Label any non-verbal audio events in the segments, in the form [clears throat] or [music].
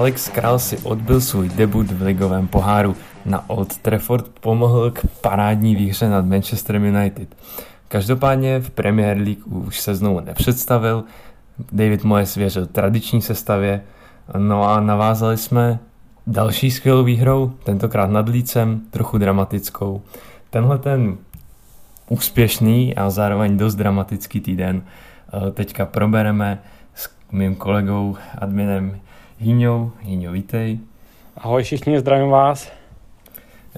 Alex Král si odbil svůj debut v ligovém poháru. Na Old Trafford pomohl k parádní výhře nad Manchester United. Každopádně v Premier League už se znovu nepředstavil, David Moyes věřil tradiční sestavě, no a navázali jsme další skvělou výhrou, tentokrát nad Lícem, trochu dramatickou. Tenhle ten úspěšný a zároveň dost dramatický týden eh, teďka probereme s mým kolegou adminem Hýňou. Hýňo, vítej. Ahoj všichni, zdravím vás.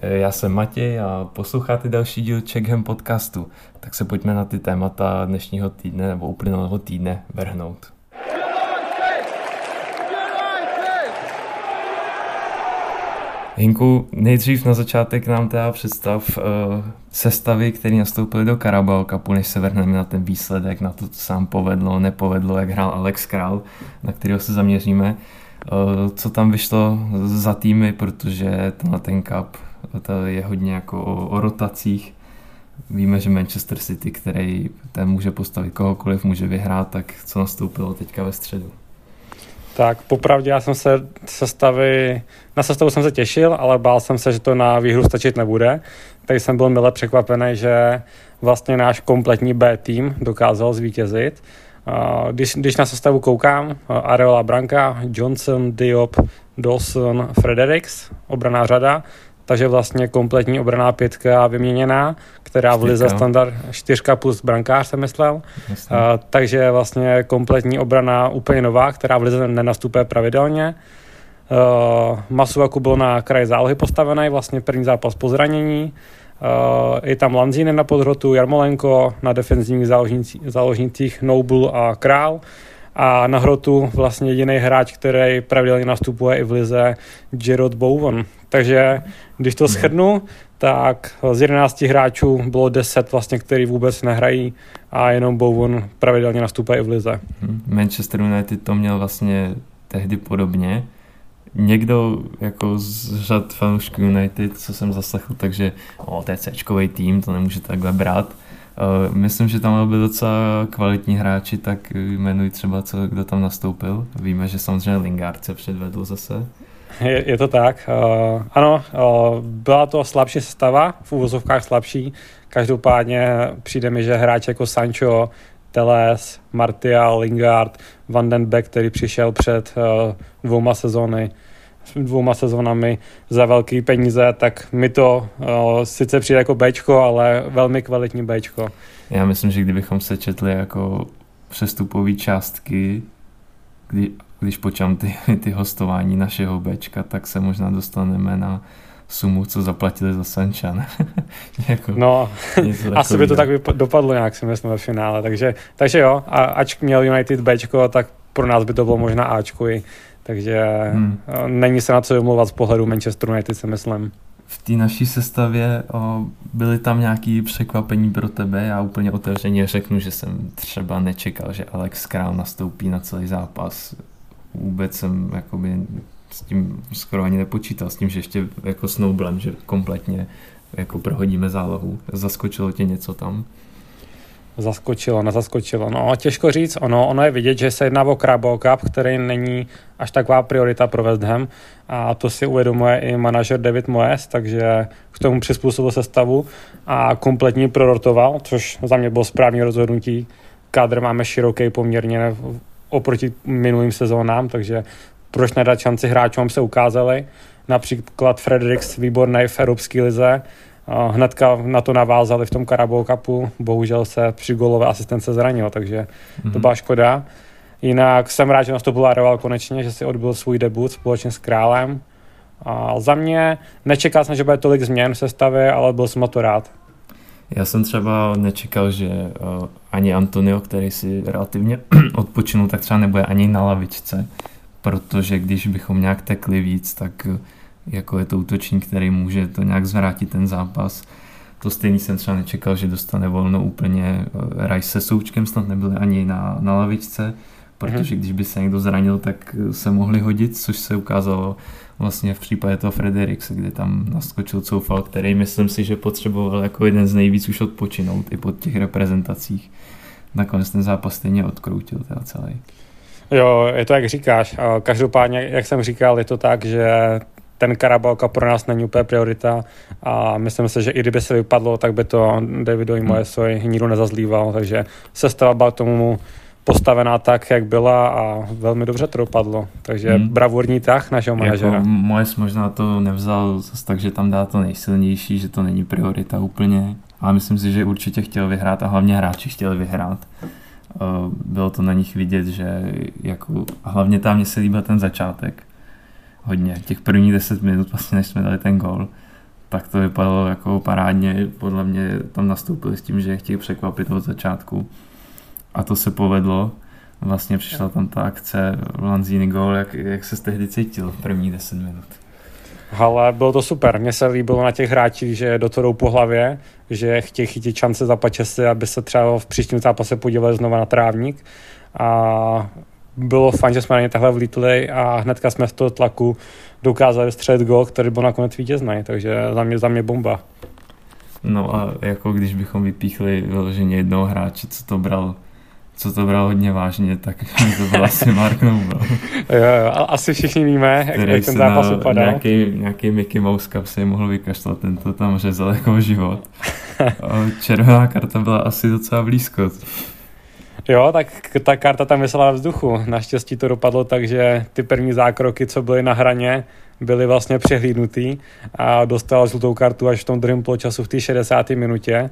Eh, já jsem Matěj a posloucháte další díl Checkham podcastu. Tak se pojďme na ty témata dnešního týdne nebo uplynulého týdne vrhnout. Hinku, nejdřív na začátek nám teda představ uh, sestavy, které nastoupily do Carabao Cupu, než se vrhneme na ten výsledek, na to, co se nám povedlo, nepovedlo, jak hrál Alex Král, na kterého se zaměříme. Uh, co tam vyšlo za týmy, protože tenhle ten cup to je hodně jako o, o rotacích. Víme, že Manchester City, který ten může postavit kohokoliv, může vyhrát, tak co nastoupilo teďka ve středu? Tak popravdě já jsem se sestavy, na sestavu jsem se těšil, ale bál jsem se, že to na výhru stačit nebude. Tak jsem byl mile překvapený, že vlastně náš kompletní B tým dokázal zvítězit. Když, když na sestavu koukám, Areola Branka, Johnson, Diop, Dawson, Fredericks, obraná řada, takže vlastně kompletní obraná pětka vyměněná, která v lize standard čtyřka plus brankář se myslel. Uh, takže vlastně kompletní obrana úplně nová, která v lize nenastupuje pravidelně. Uh, Masuaku byl na kraji zálohy postavený, vlastně první zápas po zranění. Uh, je tam Lanzíny na podhrotu, Jarmolenko na defenzivních záložnících Noble a Král a na hrotu vlastně jediný hráč, který pravidelně nastupuje i v lize, Gerard Bowen. Takže když to shrnu, tak z 11 hráčů bylo 10 vlastně, který vůbec nehrají a jenom Bowen pravidelně nastupuje i v lize. Mhm. Manchester United to měl vlastně tehdy podobně. Někdo jako z řad fanoušků United, co jsem zaslechl, takže o, to je tým, to nemůže takhle brát Uh, myslím, že tam byli docela kvalitní hráči, tak jmenuji třeba, co, kdo tam nastoupil. Víme, že samozřejmě Lingard se předvedl zase. Je, je to tak. Uh, ano, uh, byla to slabší stava, v úvozovkách slabší. Každopádně přijde mi, že hráč jako Sancho, Teles, Martial, Lingard, Van den Beek, který přišel před uh, dvouma sezóny, dvouma sezónami za velký peníze, tak mi to uh, sice přijde jako Bčko, ale velmi kvalitní Bčko. Já myslím, že kdybychom se četli jako přestupové částky, kdy, když počám ty, ty hostování našeho Bčka, tak se možná dostaneme na sumu, co zaplatili za Sančan. [laughs] jako no, [laughs] asi by to tak dopadlo nějak, si myslím, ve finále. Takže, takže jo, a ač měl United Bčko, tak pro nás by to bylo možná Ačko i takže hmm. Eh, není se na co vymlouvat z pohledu Manchester United, si myslím. V té naší sestavě o, byly tam nějaké překvapení pro tebe. Já úplně otevřeně řeknu, že jsem třeba nečekal, že Alex Král nastoupí na celý zápas. Vůbec jsem jakoby s tím skoro ani nepočítal, s tím, že ještě jako Snowblem, že kompletně jako prohodíme zálohu. Zaskočilo tě něco tam? Zaskočilo, nezaskočilo. No, těžko říct, ono, ono je vidět, že se jedná o Crabo Cup, který není až taková priorita pro West Ham a to si uvědomuje i manažer David Moyes, takže k tomu přizpůsobil sestavu a kompletní prorotoval, což za mě bylo správný rozhodnutí. Kádr máme široký poměrně oproti minulým sezónám, takže proč nedat šanci hráčům se ukázali. Například Fredericks výborný v Evropské lize, hnedka na to navázali v tom Carabao Cupu, bohužel se při golové asistence zranil, takže mm-hmm. to mhm. byla škoda. Jinak jsem rád, že nastoupil Areval konečně, že si odbyl svůj debut společně s Králem. A za mě nečekal jsem, že bude tolik změn v sestavě, ale byl jsem to rád. Já jsem třeba nečekal, že uh, ani Antonio, který si relativně [clears throat] odpočinul, tak třeba nebude ani na lavičce, protože když bychom nějak tekli víc, tak uh, jako je to útočník, který může to nějak zvrátit ten zápas. To stejný jsem třeba nečekal, že dostane volno úplně. Eh, Rice se Součkem snad nebyli ani na, na lavičce, protože mhm. když by se někdo zranil, tak se mohli hodit, což se ukázalo vlastně v případě toho Frederikse, kde tam naskočil Coufal, který myslím si, že potřeboval jako jeden z nejvíc už odpočinout i po těch reprezentacích. Nakonec ten zápas stejně odkroutil teda celý. Jo, je to jak říkáš. Každopádně, jak jsem říkal, je to tak, že ten Karabalka pro nás není úplně priorita a myslím si, že i kdyby se vypadlo, tak by to Davidovi hmm. Moesovi nikdo nezazlíval, takže sestava byla tomu postavená tak, jak byla a velmi dobře to dopadlo. Takže hmm. bravurní tah našeho jako manažera. Jako Moes možná to nevzal zase tak, že tam dá to nejsilnější, že to není priorita úplně, ale myslím si, že určitě chtěl vyhrát a hlavně hráči chtěli vyhrát. Eh, bylo to na nich vidět, že jako, hlavně tam mě se líbil ten začátek, hodně. Těch prvních 10 minut, vlastně než jsme dali ten gol, tak to vypadalo jako parádně. Podle mě tam nastoupili s tím, že je chtějí překvapit od začátku. A to se povedlo. Vlastně přišla tam ta akce Lanzini gol, jak, jak se tehdy cítil v první 10 minut. Ale bylo to super. Mně se líbilo na těch hráčích, že do toho po hlavě, že chtějí chytit šance za pačesy, aby se třeba v příštím zápase podívali znova na trávník. A bylo fajn, že jsme na ně takhle vlítli a hnedka jsme z toho tlaku dokázali střelit gol, který byl nakonec vítězný, takže za mě, za mě bomba. No a jako když bychom vypíchli vyloženě jednoho hráče, co to bral co to bral hodně vážně, tak [laughs] to byl asi Mark Noble. jo, jo, asi všichni víme, jak, jak ten zápas upadal. Nějaký, nějaký Mickey Mouse Cup si mohl vykašlat, ten to tam řezal jako život. [laughs] červená karta byla asi docela blízko. Jo, tak ta karta tam vysela v vzduchu. Naštěstí to dopadlo tak, že ty první zákroky, co byly na hraně, byly vlastně přehlídnutý a dostal žlutou kartu až v tom druhém poločasu v té 60. minutě.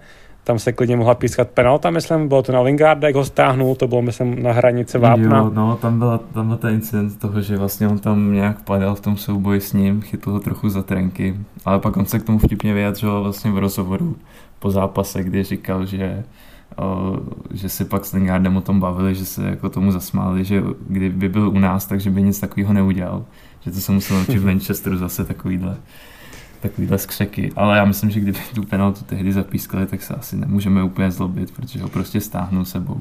Tam se klidně mohla pískat penalta, myslím, bylo to na Lingarda, jak ho stáhnul, to bylo, myslím, na hranici Vápna. Jo, no, tam, byla, tam byl ten incident toho, že vlastně on tam nějak padal v tom souboji s ním, chytl ho trochu za trenky, ale pak on se k tomu vtipně vyjadřoval vlastně v rozhovoru po zápase, kdy říkal, že že si pak s Lingardem o tom bavili, že se jako tomu zasmáli, že kdyby byl u nás, takže by nic takového neudělal. Že to se musel naučit v Manchesteru zase takovýhle, takovýhle skřeky. Ale já myslím, že kdyby tu penaltu tehdy zapískali, tak se asi nemůžeme úplně zlobit, protože ho prostě stáhnou sebou.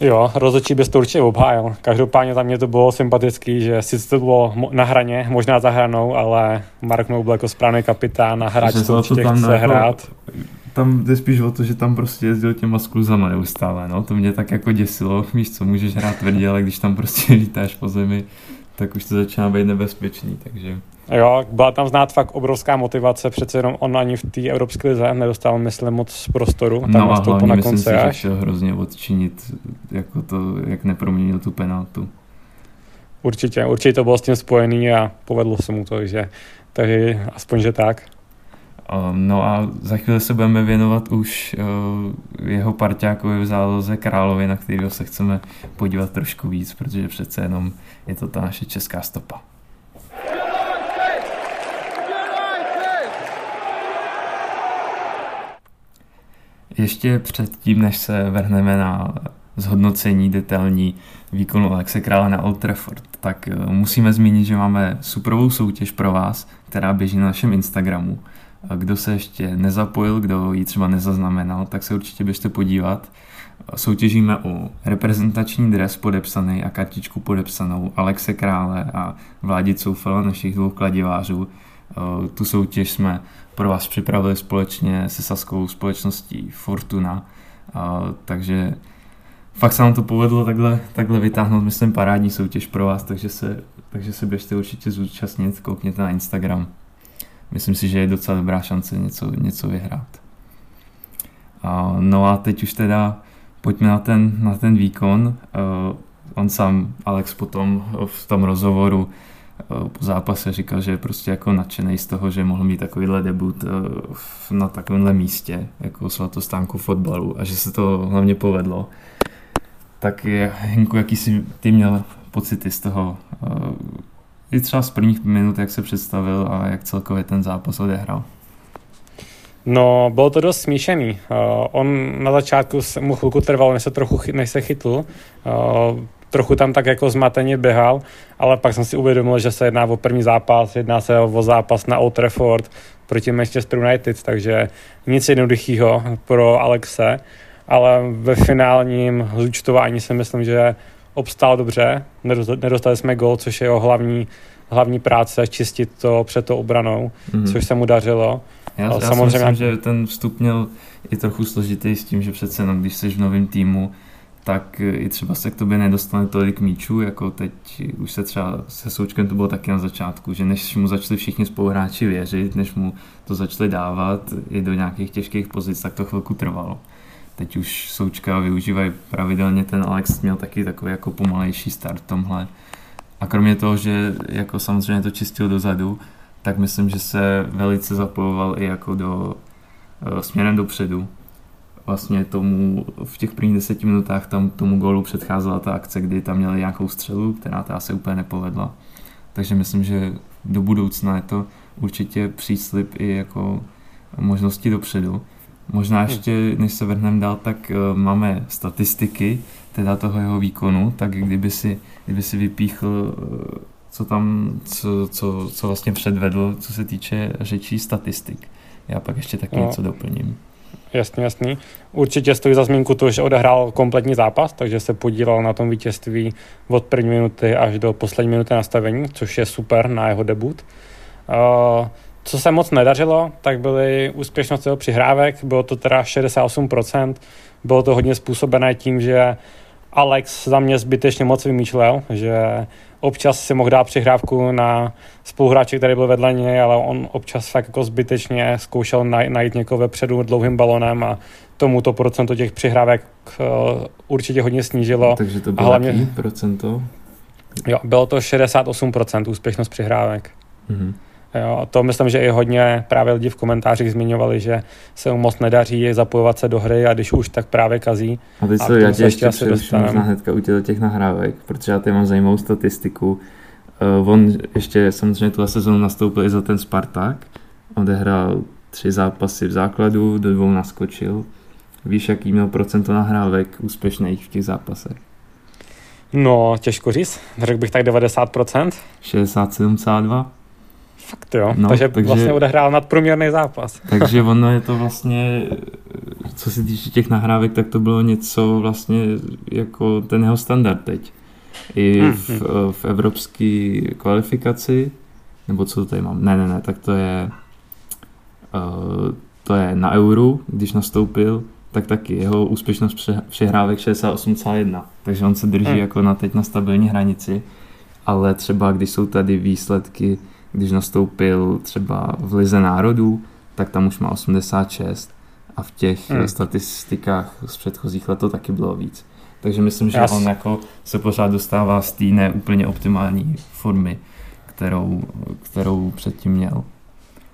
Jo, rozhodčí bys to určitě obhájil. Každopádně tam mě to bylo sympatický, že sice to bylo na hraně, možná za hranou, ale Mark Noble jako správný kapitán a hráč to určitě chce jako, hrát tam jde spíš o to, že tam prostě jezdil těma skluzama neustále, no, to mě tak jako děsilo, víš co, můžeš hrát tvrdě, ale když tam prostě lítáš po zemi, tak už to začíná být nebezpečný, takže... Jo, byla tam znát fakt obrovská motivace, přece jenom on ani v té Evropské lize nedostal, myslím, moc prostoru. Tam no a hlavně na myslím si, až. že chtěl hrozně odčinit, jako to, jak neproměnil tu penaltu. Určitě, určitě to bylo s tím spojený a povedlo se mu to, takže, takže aspoň, že tak. No a za chvíli se budeme věnovat už eh, jeho parťákovi v záloze Královi, na kterého se chceme podívat trošku víc, protože přece jenom je to ta naše česká stopa. Ještě předtím, než se vrhneme na zhodnocení detailní výkonu Alexe Krále na Old Trafford, tak eh, musíme zmínit, že máme superovou soutěž pro vás, která běží na našem Instagramu kdo se ještě nezapojil, kdo ji třeba nezaznamenal, tak se určitě běžte podívat. Soutěžíme o reprezentační dres podepsaný a kartičku podepsanou Alexe Krále a Vládi Coufela, našich dvou kladivářů. Tu soutěž jsme pro vás připravili společně se saskou společností Fortuna, takže fakt se nám to povedlo takhle, takhle vytáhnout, myslím, parádní soutěž pro vás, takže se, takže se běžte určitě zúčastnit, koukněte na Instagram myslím si, že je docela dobrá šance něco, něco vyhrát. A, no a teď už teda pojďme na ten, na ten výkon. On sám, Alex potom v tom rozhovoru po zápase říkal, že je prostě jako nadšený z toho, že mohl mít takovýhle debut uh, na takovémhle místě, jako svatostánku fotbalu a že se to hlavně povedlo. Tak je, Hinku, jaký jsi ty měl pocity z toho, i třeba z prvních minut, jak se představil a jak celkově ten zápas odehrál? No, bylo to dost smíšený. Uh, on na začátku mu chvilku trval, než se trochu než se chytl. Uh, trochu tam tak jako zmateně běhal, ale pak jsem si uvědomil, že se jedná o první zápas, jedná se o zápas na Old Trafford proti Manchester United, takže nic jednoduchého pro Alexe, ale ve finálním zúčtování si myslím, že obstál dobře, nedostali jsme gol, což je jeho hlavní, hlavní práce, čistit to před tou obranou, mm-hmm. což se mu dařilo. Já, já samozřejmě... si myslím, že ten vstup měl i trochu složitý s tím, že přece jenom, když jsi v novém týmu, tak i třeba se k tobě nedostane tolik míčů, jako teď už se třeba se Součkem to bylo taky na začátku, že než mu začali všichni spoluhráči věřit, než mu to začali dávat i do nějakých těžkých pozic, tak to chvilku trvalo. Teď už Součka využívají pravidelně, ten Alex měl taky takový jako pomalejší start tomhle. A kromě toho, že jako samozřejmě to čistil dozadu, tak myslím, že se velice zapojoval i jako do, eh, směrem dopředu, vlastně tomu v těch prvních deseti minutách tam tomu gólu předcházela ta akce, kdy tam měli nějakou střelu, která ta se úplně nepovedla. Takže myslím, že do budoucna je to určitě příslip i jako možnosti dopředu. Možná hmm. ještě, než se vrhneme dál, tak uh, máme statistiky teda toho jeho výkonu, tak kdyby si, kdyby si vypíchl, uh, co tam, co, co, co vlastně předvedl, co se týče řečí statistik. Já pak ještě taky no. něco doplním. Jasný, jasný. Určitě stojí za zmínku to, že odehrál kompletní zápas, takže se podílel na tom vítězství od první minuty až do poslední minuty nastavení, což je super na jeho debut. Uh, co se moc nedařilo, tak byly úspěšnost jeho přihrávek, bylo to teda 68%, bylo to hodně způsobené tím, že Alex za mě zbytečně moc vymýšlel, že občas si mohl dát přihrávku na spoluhráče, který byl vedle něj, ale on občas fakt jako zbytečně zkoušel najít někoho vepředu dlouhým balonem a tomu to procento těch přihrávek uh, určitě hodně snížilo. Takže to bylo hlavně, procento? Jo, bylo to 68% úspěšnost přihrávek. Mm-hmm. Jo, a to myslím, že i hodně právě lidi v komentářích zmiňovali, že se mu moc nedaří zapojovat se do hry a když už, tak právě kazí. A teď co, já tě ještě přeruším hnedka u těch nahrávek, protože já tady mám zajímavou statistiku. Uh, on ještě samozřejmě tuhle sezónu nastoupil i za ten Spartak. Odehrál tři zápasy v základu, do dvou naskočil. Víš, jaký měl procento nahrávek úspěšných v těch zápasech? No, těžko říct. Řekl bych tak 90%. 67,2. Fakt jo, no, takže, takže vlastně odehrál nadprůměrný zápas. [laughs] Takže ono je to vlastně, co se týče těch nahrávek, tak to bylo něco vlastně jako ten jeho standard teď. I v, mm-hmm. v evropské kvalifikaci, nebo co to tady mám? Ne, ne, ne, tak to je uh, to je na euru, když nastoupil, tak taky jeho úspěšnost přehrávek 68,1. Takže on se drží mm. jako na teď na stabilní hranici, ale třeba když jsou tady výsledky když nastoupil třeba v Lize národů, tak tam už má 86 a v těch hmm. statistikách z předchozích let to taky bylo víc. Takže myslím, že Jas. on jako se pořád dostává z té neúplně optimální formy, kterou, kterou předtím měl.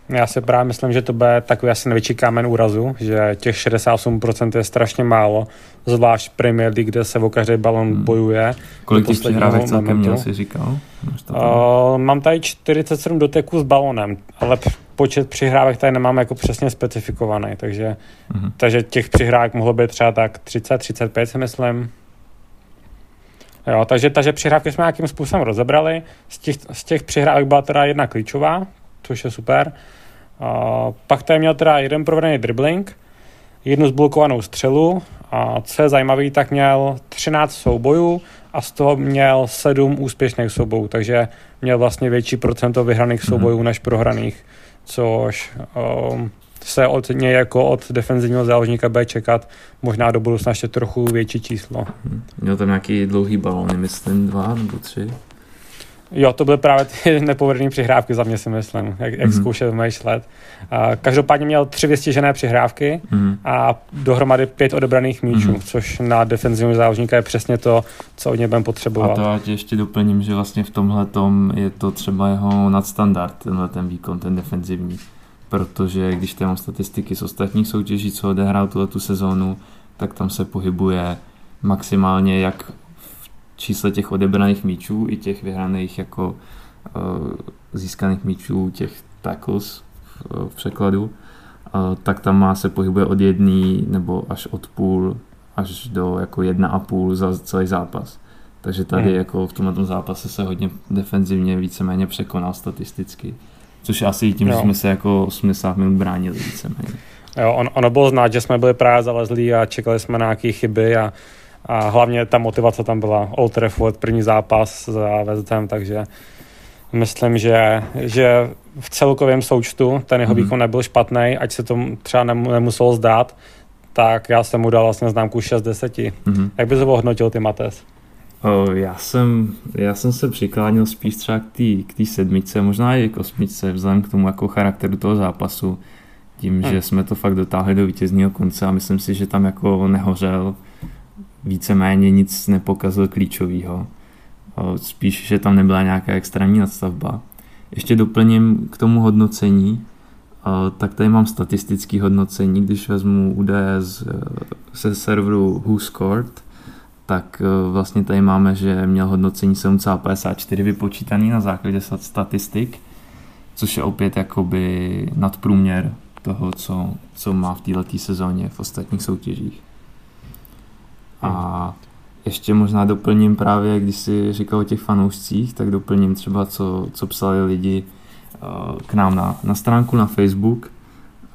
Já si právě myslím, že to bude takový asi největší kámen úrazu, že těch 68% je strašně málo, zvlášť Premier League, kde se o každý balon hmm. bojuje. Kolik těch přihrávek celkem měl, si říkal? Uh, mám tady 47 doteků s balonem, ale počet přihrávek tady nemám jako přesně specifikovaný, takže, hmm. takže těch přihrávek mohlo být třeba tak 30-35 si myslím. Jo, takže, takže přihrávky jsme nějakým způsobem rozebrali. Z těch, z těch přihrávek byla teda jedna klíčová, což je super. A pak tady měl teda jeden provedený dribbling, jednu zblokovanou střelu a co je zajímavý, tak měl 13 soubojů a z toho měl 7 úspěšných soubojů, takže měl vlastně větší procento vyhraných mm-hmm. soubojů než prohraných, což um, se od něj jako od defenzivního záložníka bude čekat možná do budoucna ještě trochu větší číslo. Mhm. Měl tam nějaký dlouhý balón, myslím dva nebo tři. Jo, to byly právě ty [laughs] nepovedené přihrávky za mě si myslím, jak, jak mm-hmm. zkoušel vymýšlet. A každopádně měl tři vystižené přihrávky mm-hmm. a dohromady pět odebraných míčů, mm-hmm. což na defenzivního záložníka je přesně to, co od něj budeme potřebovat. A to já tě ještě doplním, že vlastně v tomhle tom je to třeba jeho nadstandard, tenhle ten výkon, ten defenzivní. Protože když tam mám statistiky z ostatních soutěží, co odehrál tuhle tu sezónu, tak tam se pohybuje maximálně jak čísle těch odebraných míčů i těch vyhraných jako uh, získaných míčů, těch tackles v, v překladu, uh, tak tam má se pohybuje od jedný nebo až od půl až do jako jedna a půl za celý zápas. Takže tady hmm. jako v tomto zápase se hodně defenzivně víceméně překonal statisticky. Což asi tím, jo. že jsme se jako 80 minut bránili víceméně. Jo, on, ono bylo znát, že jsme byli právě zalezlí a čekali jsme na nějaké chyby a a hlavně ta motivace tam byla Old Trafford, první zápas za West Ham, takže myslím, že, že v celkovém součtu ten jeho mm výkon nebyl špatný, ať se to třeba nemuselo zdát, tak já jsem mu dal vlastně známku 6 10. Mm-hmm. Jak bys ho ohodnotil ty Mates? Já, jsem, já jsem se přiklánil spíš třeba k té sedmičce, možná i k osmičce, vzhledem k tomu jako charakteru toho zápasu, tím, hmm. že jsme to fakt dotáhli do vítězního konce a myslím si, že tam jako nehořel, víceméně nic nepokazil klíčového. Spíš, že tam nebyla nějaká extrémní nadstavba. Ještě doplním k tomu hodnocení, tak tady mám statistické hodnocení, když vezmu údaje z, ze serveru Who Scored, tak vlastně tady máme, že měl hodnocení 7,54 vypočítaný na základě statistik, což je opět jakoby nadprůměr toho, co, co má v této sezóně v ostatních soutěžích. A ještě možná doplním právě, když si říkal o těch fanoušcích, tak doplním třeba, co, co psali lidi uh, k nám na, na stránku na Facebook.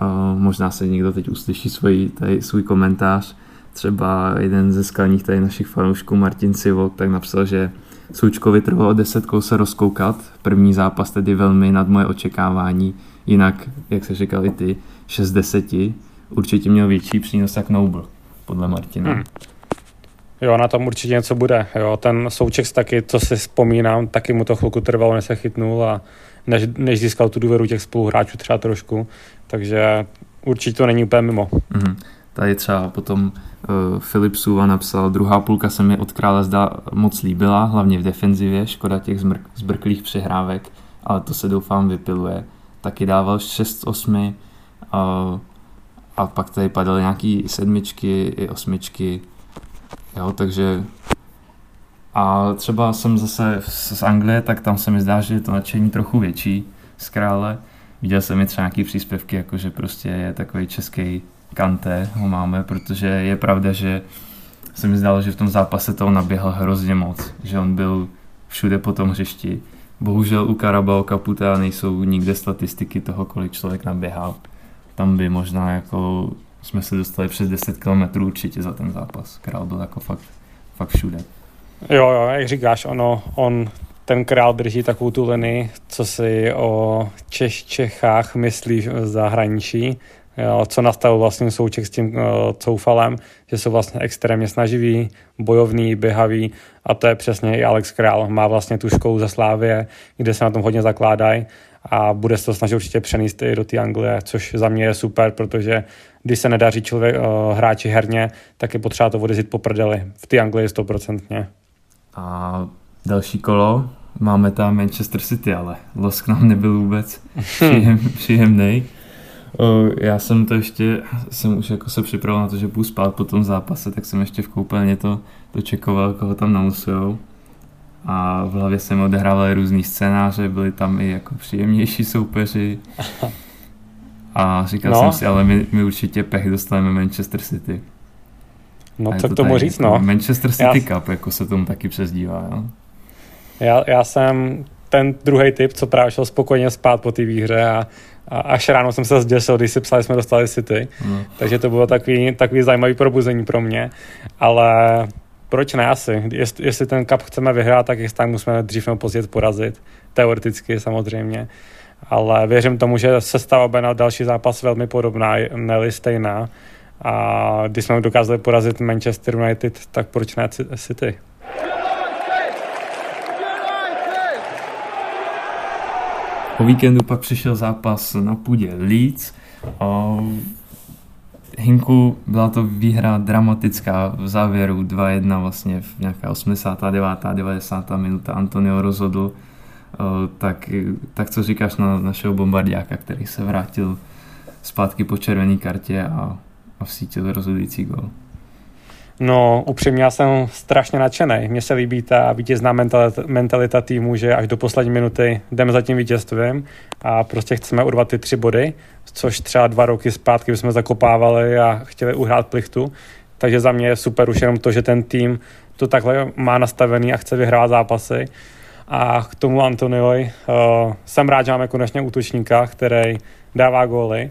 Uh, možná se někdo teď uslyší svůj, tady, svůj komentář. Třeba jeden ze skalních tady našich fanoušků, Martin Sivok, tak napsal, že Součkovi trvalo 10 kol se rozkoukat. První zápas tedy velmi nad moje očekávání. Jinak, jak se říkali ty, 6 10 určitě měl větší přínos jak Noble, podle Martina. Hmm. Jo, na tom určitě něco bude. Jo, ten Souček taky, co si vzpomínám, taky mu to chvilku trvalo, než se chytnul a než, než získal tu důvěru těch spoluhráčů třeba trošku. Takže určitě to není úplně mimo. Mm-hmm. Tady třeba potom uh, Filip Suva napsal, druhá půlka se mi od krále zdá moc líbila, hlavně v defenzivě, škoda těch zmrk, zbrklých přehrávek, ale to se doufám vypiluje. Taky dával 6-8 uh, a pak tady padaly nějaký sedmičky i osmičky, Jo, takže a třeba jsem zase z Anglie, tak tam se mi zdá, že je to nadšení trochu větší z krále. Viděl jsem i třeba nějaký příspěvky, jako že prostě je takový český kanté, ho máme, protože je pravda, že se mi zdálo, že v tom zápase toho naběhl hrozně moc, že on byl všude po tom hřišti. Bohužel u Karabao Kaputa nejsou nikde statistiky toho, kolik člověk naběhal. Tam by možná jako jsme se dostali přes 10 km určitě za ten zápas. Král byl jako fakt, fakt všude. Jo, jo, jak říkáš, ono, on, ten král drží takovou tu linii, co si o Češ, Čechách myslí v zahraničí, co nastavil vlastně souček s tím uh, coufalem, že jsou vlastně extrémně snaživí, bojovný, běhavý a to je přesně i Alex Král. Má vlastně tu školu ze Slávě, kde se na tom hodně zakládají a bude se to snažit určitě přenést i do té Anglie, což za mě je super, protože když se nedaří člověk, uh, hráči herně, tak je potřeba to odezit po prdeli. V té Anglii stoprocentně. A další kolo, máme tam Manchester City, ale Los k nám nebyl vůbec [laughs] příjem, příjemný. Já jsem to ještě, jsem už jako se připravil na to, že půjdu spát po tom zápase, tak jsem ještě v koupelně to, to čekoval, koho tam namusujou. A v hlavě jsem odehrával různý scénáře, byli tam i jako příjemnější soupeři. [laughs] A říkal no. jsem si, ale my, my určitě pech dostaneme Manchester City. No co k tomu říct, no. Manchester City já... Cup, jako se tomu taky přezdívá, jo. Já, já jsem ten druhý typ, co právě šel spokojně spát po té výhře a, a až ráno jsem se zděsil, když si psali, jsme dostali City. No. Takže to bylo takový, takový zajímavý probuzení pro mě. Ale proč ne asi? Jest, jestli ten cup chceme vyhrát, tak jistě musíme dřív nebo později porazit. Teoreticky samozřejmě ale věřím tomu, že se stává na další zápas velmi podobná, ne stejná. A když jsme dokázali porazit Manchester United, tak proč ne City? Po víkendu pak přišel zápas na půdě Leeds. Hinku byla to výhra dramatická v závěru 2-1 vlastně v nějaká 89. 90. minuta Antonio rozhodl tak, tak co říkáš na našeho bombardiáka, který se vrátil zpátky po červené kartě a, a vsítil rozhodující gol? No, upřímně já jsem strašně nadšený. Mně se líbí ta vítězná mentalita, mentalita týmu, že až do poslední minuty jdeme za tím vítězstvím a prostě chceme urvat ty tři body, což třeba dva roky zpátky jsme zakopávali a chtěli uhrát plichtu. Takže za mě je super už jenom to, že ten tým to takhle má nastavený a chce vyhrát zápasy a k tomu Antoniovi uh, jsem rád, že máme konečně útočníka, který dává góly.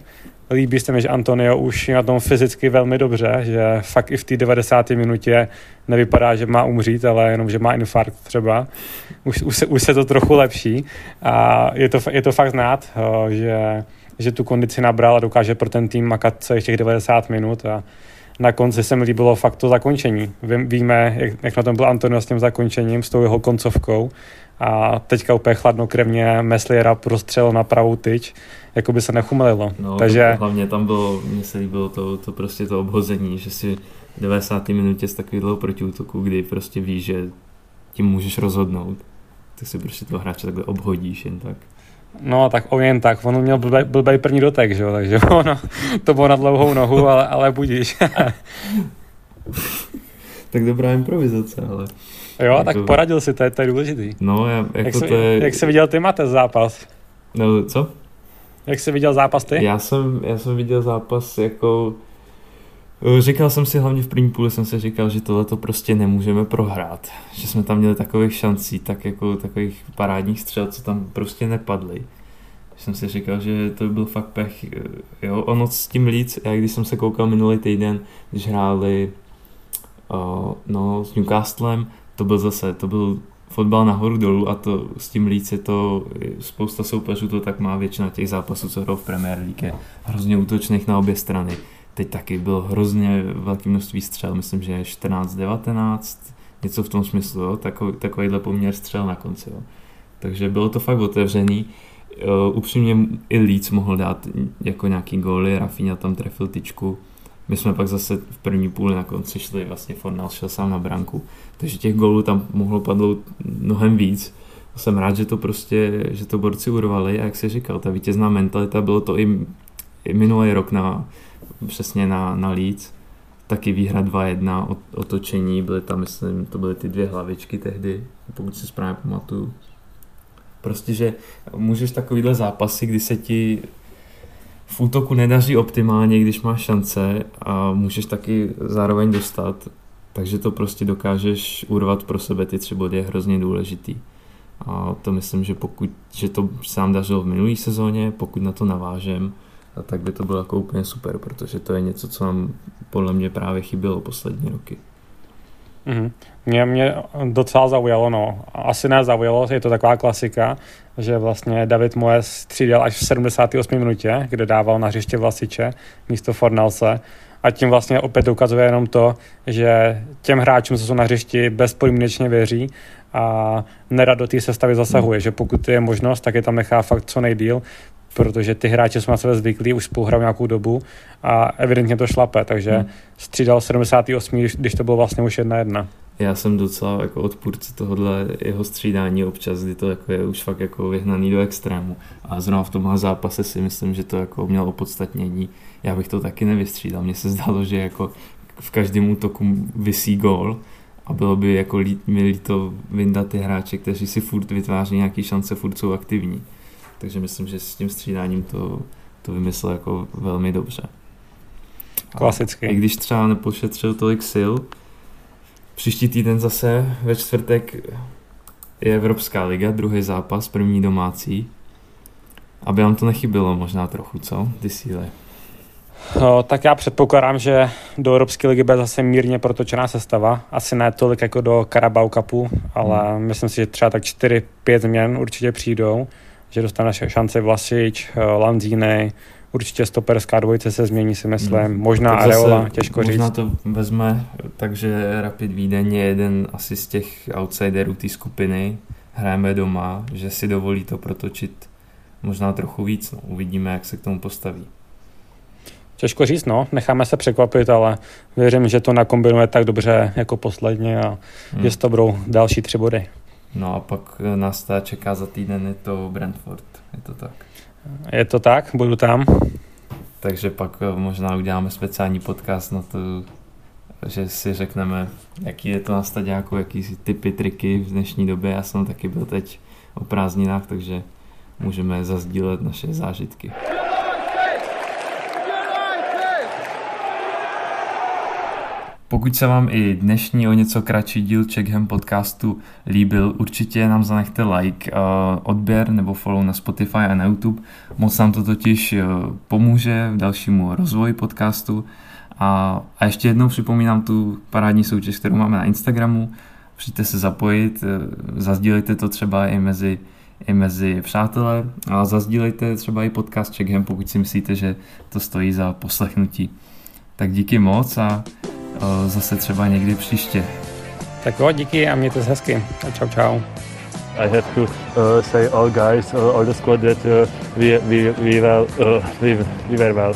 Líbí se mi, že Antonio už je na tom fyzicky velmi dobře, že fakt i v té 90. minutě nevypadá, že má umřít, ale jenom, že má infarkt třeba. Už, už, se, už se to trochu lepší a je to, je to fakt znát, uh, že, že tu kondici nabral a dokáže pro ten tým makat celých těch 90 minut a na konci se mi líbilo fakt to zakončení. Víme, jak, jak na tom byl Antonio s tím zakončením, s tou jeho koncovkou a teďka úplně chladnokrevně Mesliera prostřel na pravou tyč, jako by se nechumelilo. No, Takže... Hlavně tam bylo, mně se líbilo to, to prostě to obhození, že si v 90. minutě z takového protiútoku, kdy prostě víš, že tím můžeš rozhodnout, tak si prostě toho hráče takhle obhodíš jen tak. No, tak on jen tak, on měl blbý, blbý první dotek, že jo, takže [laughs] ono, to bylo na dlouhou nohu, ale, ale budíš. [laughs] tak dobrá improvizace, ale... Jo, jako... tak poradil si, to je, to je důležitý. No, já, jako jak, jsi, to je... jak jsi viděl ty, Mate, zápas? No, co? Jak jsi viděl zápas ty? Já jsem, já jsem viděl zápas jako... Říkal jsem si hlavně v první půli, jsem si říkal, že tohle to prostě nemůžeme prohrát. Že jsme tam měli takových šancí, tak jako takových parádních střel, co tam prostě nepadly. Jsem si říkal, že to by byl fakt pech. Jo, ono s tím líc, já když jsem se koukal minulý týden, když hráli no, s Newcastlem, to byl zase, to byl fotbal nahoru dolů a to s tím líc je to, spousta soupeřů to tak má, většina těch zápasů, co hrou v Premier League, hrozně útočných na obě strany. Teď taky bylo hrozně velké množství střel, myslím, že je 14-19, něco v tom smyslu, jo? Takový, takovýhle poměr střel na konci. Jo? Takže bylo to fakt otevřený. Uh, upřímně i Leeds mohl dát jako nějaký góly, Rafinha tam trefil tyčku, my jsme pak zase v první půli na konci šli, vlastně Fornal šel sám na branku, takže těch gólů tam mohlo padnout mnohem víc. Jsem rád, že to prostě, že to borci urvali a jak si říkal, ta vítězná mentalita, bylo to i, i minulý rok na, přesně na, na Leeds, taky výhra 2-1, otočení, byly tam, myslím, to byly ty dvě hlavičky tehdy, pokud si správně pamatuju. Prostě, že můžeš takovýhle zápasy, kdy se ti v útoku nedaří optimálně, když máš šance a můžeš taky zároveň dostat, takže to prostě dokážeš urvat pro sebe ty tři body je hrozně důležitý. A to myslím, že pokud, že to sám dařilo v minulé sezóně, pokud na to navážem, tak by to bylo jako úplně super, protože to je něco, co nám podle mě právě chybělo poslední roky. Mm-hmm. Mě, mě docela zaujalo, no. Asi ne zaujalo, je to taková klasika, že vlastně David Moyes střídal až v 78. minutě, kde dával na hřiště Vlasiče místo Fornalse a tím vlastně opět ukazuje jenom to, že těm hráčům, co jsou na hřišti, bezpodmínečně věří a nerad do té sestavy zasahuje, že pokud je možnost, tak je tam nechá fakt co nejdíl, protože ty hráči jsou na sebe zvyklí, už spolu hrajou nějakou dobu a evidentně to šlape, takže hmm. střídal 78, když to bylo vlastně už jedna jedna. Já jsem docela jako odpůrce tohohle jeho střídání občas, kdy to jako je už fakt jako vyhnaný do extrému. A zrovna v tomhle zápase si myslím, že to jako mělo opodstatnění. Já bych to taky nevystřídal. Mně se zdálo, že jako v každém útoku vysí gól a bylo by jako lí, mi líto vyndat ty hráče, kteří si furt vytváří nějaké šance, furt jsou aktivní. Takže myslím, že s tím střídáním to, to vymyslel jako velmi dobře. Klasicky. I když třeba nepošetřil tolik sil, příští týden zase ve čtvrtek je Evropská liga, druhý zápas, první domácí. Aby nám to nechybilo možná trochu, co? Ty síly. No, tak já předpokládám, že do Evropské ligy bude zase mírně protočená sestava. Asi ne tolik jako do Carabao Cupu, ale hmm. myslím si, že třeba tak 4-5 změn určitě přijdou že dostane šance Vlasič, eh, Lanzíny, určitě stoperská dvojice se změní, si myslím. Hmm. Možná tak Areola, těžko možná říct. Možná to vezme, takže Rapid Vídeň je jeden asi z těch outsiderů té skupiny. Hrajeme doma, že si dovolí to protočit možná trochu víc. No. Uvidíme, jak se k tomu postaví. Těžko říct, no. Necháme se překvapit, ale věřím, že to nakombinuje tak dobře jako posledně a hmm. že to budou další tři body. No a pak nás ta čeká za týden je to Brentford, je to tak. Je to tak, budu tam. Takže pak eh, možná uděláme speciální podcast na to, že si řekneme, jaký je to na stadiáku, jaký typy, triky v dnešní době. Já jsem taky byl teď o prázdninách, takže můžeme zazdílet naše zážitky. Pokud se vám i dnešní o něco kratší díl Checkham podcastu líbil, určitě nám zanechte like, eh, odběr nebo follow na Spotify a na YouTube. Moc nám to totiž eh, pomůže v dalšímu rozvoji podcastu. A, a ještě jednou připomínám tu parádní soutěž, kterou máme na Instagramu. Přijďte se zapojit, eh, zazdílejte to třeba i mezi i mezi přátelé a zazdílejte třeba i podcast Checkham, pokud si myslíte, že to stojí za poslechnutí. tak díky moc a zase třeba někdy příště. Tak jo, díky a mějte se hezky. A čau, čau. I have to uh, say all guys, uh, all the squad that uh, we, we, we, well, uh, we, we were well.